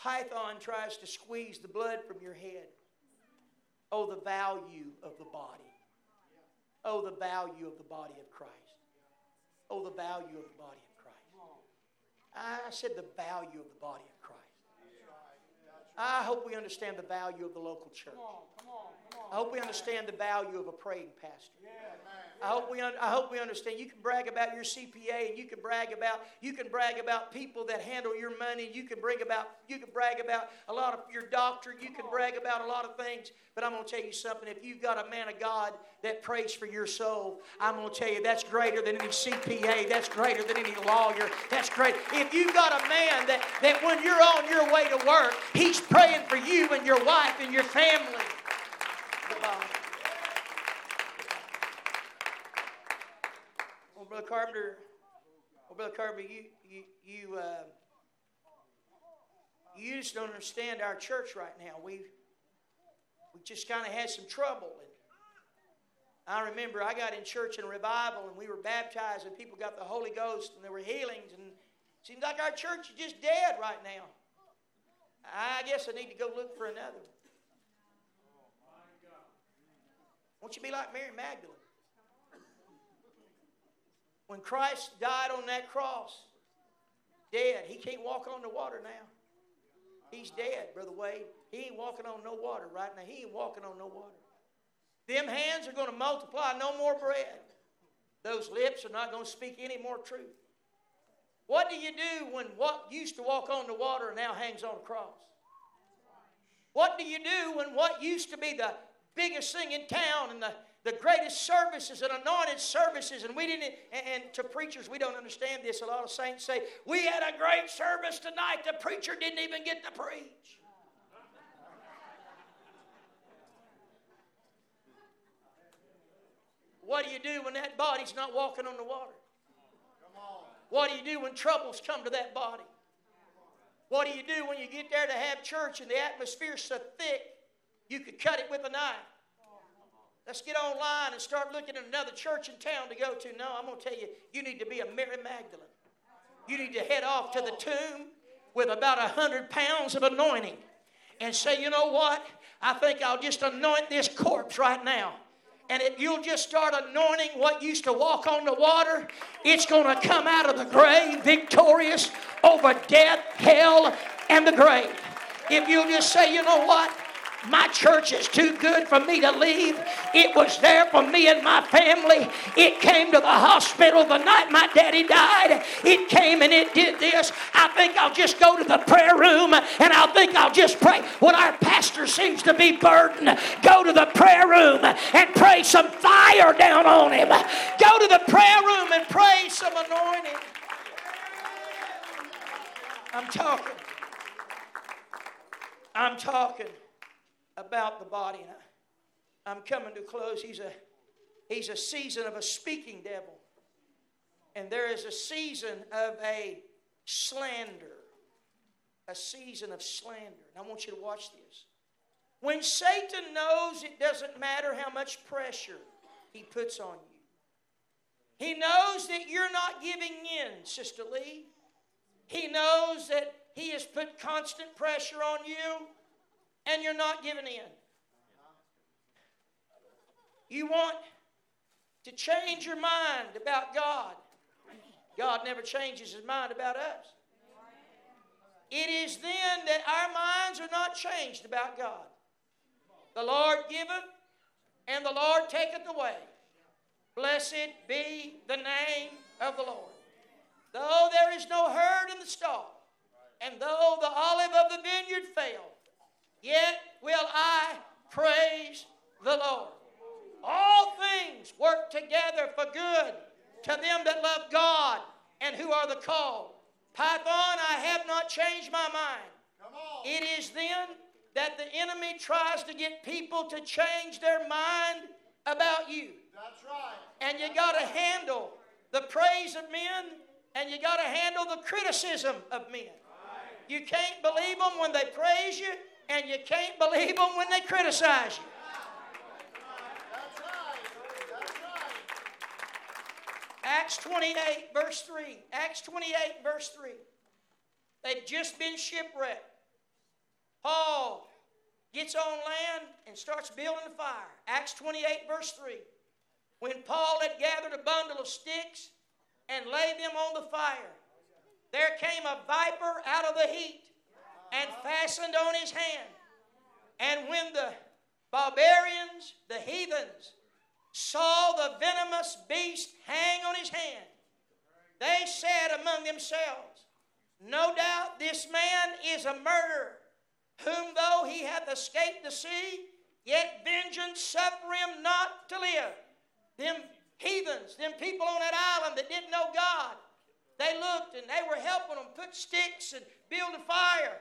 Python tries to squeeze the blood from your head. Oh, the value of the body. Oh, the value of the body of Christ. Oh, the value of the body of Christ. I said the value of the body of Christ. I hope we understand the value of the local church. I hope we understand the value of a praying pastor. I hope we un- I hope we understand. You can brag about your CPA, and you can brag about you can brag about people that handle your money. You can brag about you can brag about a lot of your doctor. You can brag about a lot of things. But I'm going to tell you something. If you've got a man of God that prays for your soul, I'm going to tell you that's greater than any CPA. That's greater than any lawyer. That's great. If you've got a man that that when you're on your way to work, he's praying for you and your wife and your family. Brother Carpenter, well, Brother Carpenter, you, you, you, uh, you just don't understand our church right now. We, we just kind of had some trouble. And I remember I got in church in a revival and we were baptized and people got the Holy Ghost and there were healings and it seems like our church is just dead right now. I guess I need to go look for another. Won't you be like Mary Magdalene? When Christ died on that cross, dead, he can't walk on the water now. He's dead, Brother Wade. He ain't walking on no water right now. He ain't walking on no water. Them hands are going to multiply no more bread. Those lips are not going to speak any more truth. What do you do when what used to walk on the water now hangs on a cross? What do you do when what used to be the biggest thing in town and the, the greatest services and anointed services, and we didn't, and, and to preachers, we don't understand this. A lot of saints say, We had a great service tonight, the preacher didn't even get to preach. What do you do when that body's not walking on the water? What do you do when troubles come to that body? What do you do when you get there to have church and the atmosphere's so thick you could cut it with a knife? Let's get online and start looking at another church in town to go to. No, I'm going to tell you, you need to be a Mary Magdalene. You need to head off to the tomb with about a hundred pounds of anointing and say, you know what? I think I'll just anoint this corpse right now and if you'll just start anointing what used to walk on the water, it's going to come out of the grave victorious over death, hell, and the grave. If you'll just say, you know what? My church is too good for me to leave. It was there for me and my family. It came to the hospital the night my daddy died. It came and it did this. I think I'll just go to the prayer room and I think I'll just pray. When our pastor seems to be burdened, go to the prayer room and pray some fire down on him. Go to the prayer room and pray some anointing. I'm talking. I'm talking about the body. And I, I'm coming to close. He's a, he's a season of a speaking devil. And there is a season of a slander. A season of slander. And I want you to watch this. When Satan knows it doesn't matter how much pressure he puts on you, he knows that you're not giving in, Sister Lee. He knows that he has put constant pressure on you and you're not giving in. You want to change your mind about God. God never changes his mind about us. It is then that our minds are not changed about God. The Lord giveth, and the Lord taketh away. Blessed be the name of the Lord. Though there is no herd in the stall, and though the olive of the vineyard fail, Yet will I praise the Lord. All things work together for good to them that love God and who are the called. Python, I have not changed my mind. It is then that the enemy tries to get people to change their mind about you. That's right. And you got to handle the praise of men and you got to handle the criticism of men. You can't believe them when they praise you, and you can't believe them when they criticize you. Acts 28, verse 3. Acts 28, verse 3. They've just been shipwrecked. Paul gets on land and starts building a fire. Acts 28, verse 3. When Paul had gathered a bundle of sticks and laid them on the fire, there came a viper out of the heat and fastened on his hand. And when the barbarians, the heathens, saw the venomous beast hang on his hand, they said among themselves, No doubt this man is a murderer, whom though he hath escaped the sea, yet vengeance suffer him not to live. Them heathens, them people on that island that didn't know God, they looked and they were helping them put sticks and build a fire.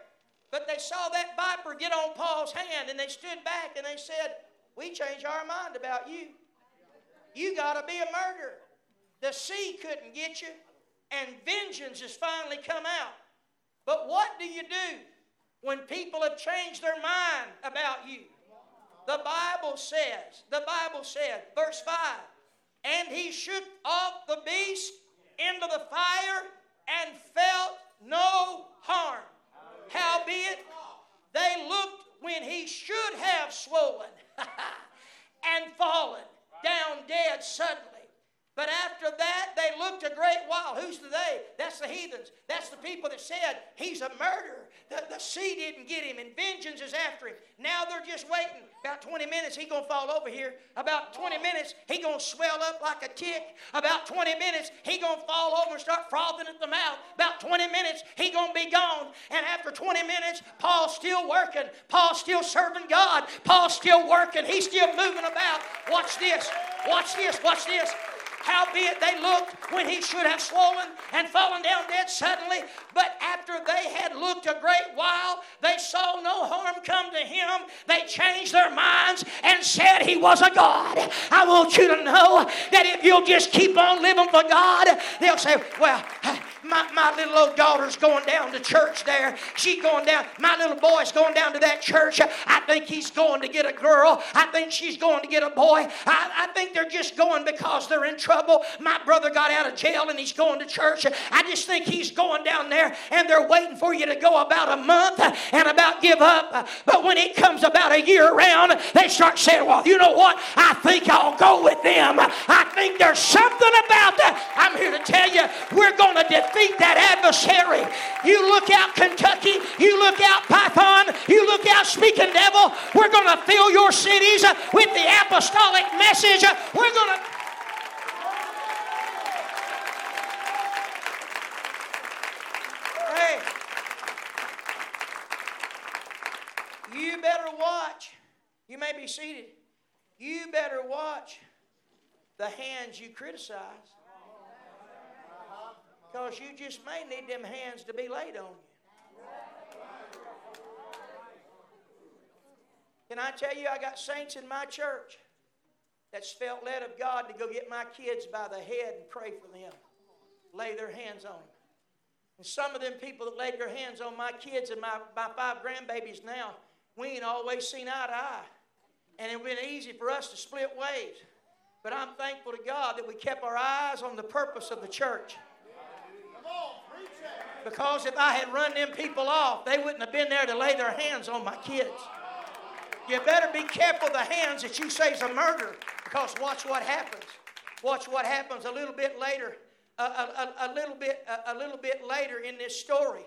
But they saw that viper get on Paul's hand and they stood back and they said, We changed our mind about you. You got to be a murderer. The sea couldn't get you, and vengeance has finally come out. But what do you do when people have changed their mind about you? The Bible says, the Bible said, verse 5, and he shook off the beast into the fire and felt no harm. Howbeit, they looked when he should have swollen and fallen down dead suddenly. But after that, they looked a great while. Who's the they? That's the heathens. That's the people that said he's a murderer. The, the sea didn't get him, and vengeance is after him. Now they're just waiting. About 20 minutes, he gonna fall over here. About 20 minutes, he gonna swell up like a tick. About 20 minutes, he gonna fall over and start frothing at the mouth. About 20 minutes, he gonna be gone. And after 20 minutes, Paul's still working. Paul's still serving God. Paul's still working. He's still moving about. Watch this. Watch this. Watch this. Howbeit they looked when he should have swollen and fallen down dead suddenly. But after they had looked a great while, they saw no harm come to him. They changed their minds and said he was a God. I want you to know that if you'll just keep on living for God, they'll say, Well, my, my little old daughter's going down to church there. She's going down. My little boy's going down to that church. I think he's going to get a girl. I think she's going to get a boy. I, I think they're just going because they're in trouble. My brother got out of jail and he's going to church. I just think he's going down there and they're waiting for you to go about a month and about give up. But when it comes about a year around, they start saying, Well, you know what? I think I'll go with them. I think there's something about that. I'm here to tell you, we're going to defeat that adversary. You look out, Kentucky. You look out, Python. You look out, Speaking Devil. We're going to fill your cities with the apostolic message. We're going to. Hey, you better watch. You may be seated. You better watch the hands you criticize. Because you just may need them hands to be laid on you. Can I tell you, I got saints in my church that's felt led of God to go get my kids by the head and pray for them, lay their hands on them. And some of them people that laid their hands on my kids and my, my five grandbabies now, we ain't always seen eye to eye. And it been easy for us to split ways. But I'm thankful to God that we kept our eyes on the purpose of the church. Because if I had run them people off, they wouldn't have been there to lay their hands on my kids. You better be careful the hands that you say is a murder, because watch what happens. Watch what happens a little bit later. A, a, a, a little bit, a, little bit later in this story.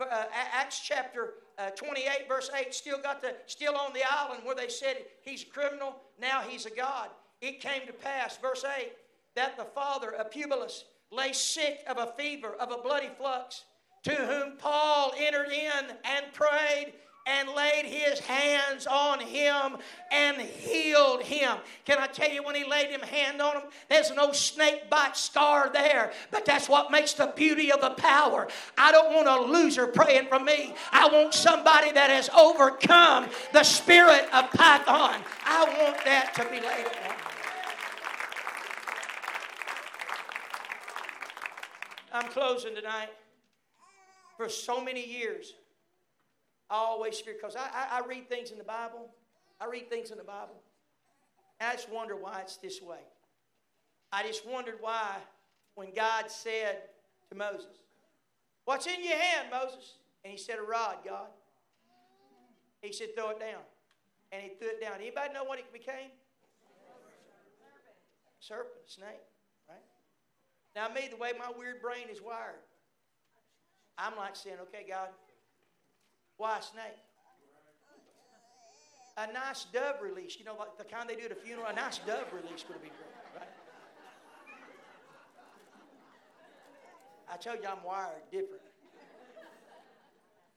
Uh, Acts chapter uh, 28, verse 8, still got the still on the island where they said he's a criminal, now he's a god. It came to pass, verse 8, that the father of Publius lay sick of a fever, of a bloody flux to whom Paul entered in and prayed and laid his hands on him and healed him. Can I tell you, when he laid him hand on him, there's no snake bite scar there, but that's what makes the beauty of the power. I don't want a loser praying for me. I want somebody that has overcome the spirit of Python. I want that to be laid on. I'm closing tonight for so many years, I always fear because I, I, I, read things in the Bible. I read things in the Bible. I just wonder why it's this way. I just wondered why when God said to Moses, What's in your hand, Moses? And he said, A rod, God. He said, Throw it down. And he threw it down. Anybody know what it became? Serpent, snake, right? Now, me, the way my weird brain is wired, I'm like saying, okay, God, why a snake? A nice dove release, you know, like the kind they do at a funeral, a nice dove release would be great, right? I told you I'm wired different.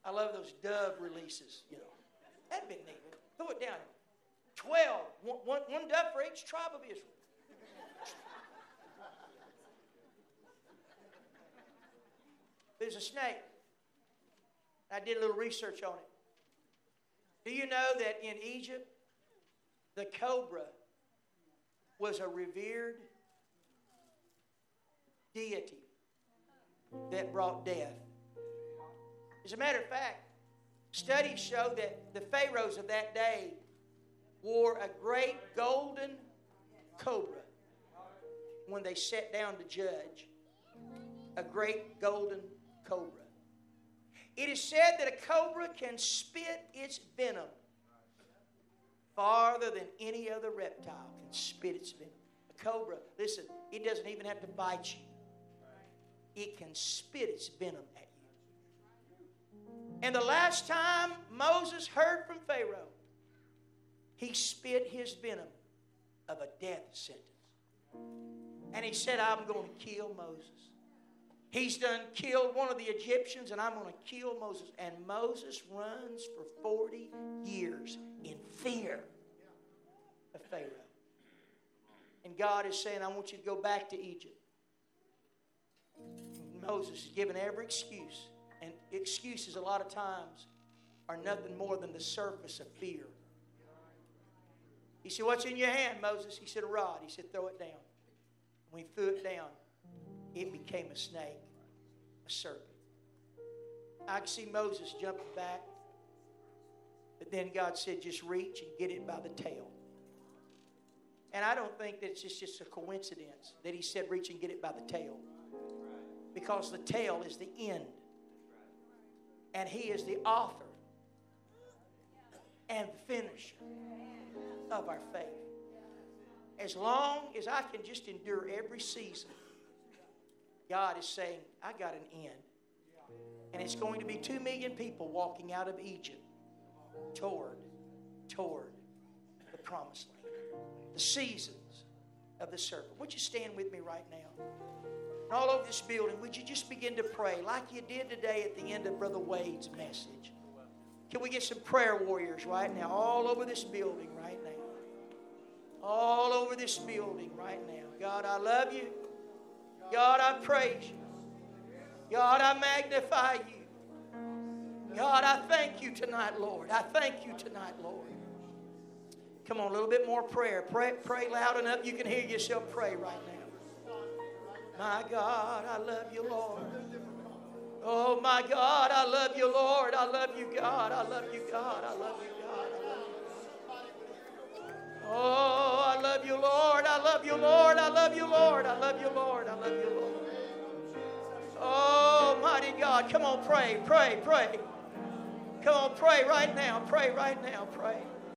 I love those dove releases, you know. That'd be neat. Throw it down. Twelve. One, one, one dove for each tribe of Israel. There's a snake. I did a little research on it. Do you know that in Egypt, the cobra was a revered deity that brought death. As a matter of fact, studies show that the pharaohs of that day wore a great golden cobra when they sat down to judge. A great golden cobra. It is said that a cobra can spit its venom farther than any other reptile can spit its venom. A cobra, listen, it doesn't even have to bite you, it can spit its venom at you. And the last time Moses heard from Pharaoh, he spit his venom of a death sentence. And he said, I'm going to kill Moses. He's done killed one of the Egyptians, and I'm going to kill Moses. And Moses runs for 40 years in fear of Pharaoh. And God is saying, I want you to go back to Egypt. Moses is given every excuse. And excuses, a lot of times, are nothing more than the surface of fear. He said, What's in your hand, Moses? He said, A rod. He said, Throw it down. When he threw it down, it became a snake, a serpent. I could see Moses jumping back, but then God said, Just reach and get it by the tail. And I don't think that it's just, just a coincidence that he said, Reach and get it by the tail. Because the tail is the end. And he is the author and finisher of our faith. As long as I can just endure every season, God is saying, I got an end. And it's going to be two million people walking out of Egypt toward, toward the promised land. The seasons of the serpent. Would you stand with me right now? And all over this building, would you just begin to pray like you did today at the end of Brother Wade's message? Can we get some prayer warriors right now, all over this building right now? All over this building right now. God, I love you. God, I praise you. God, I magnify you. God, I thank you tonight, Lord. I thank you tonight, Lord. Come on, a little bit more prayer. Pray, pray loud enough you can hear yourself pray right now. My God, I love you, Lord. Oh, my God, I love you, Lord. I love you, God. I love you, God. I love you, Oh, I love you, Lord. I love you, Lord. I love you, Lord. I love you, Lord. I love you, Lord. Oh, mighty God. Come on, pray, pray, pray. Come on, pray right now. Pray right now. Pray.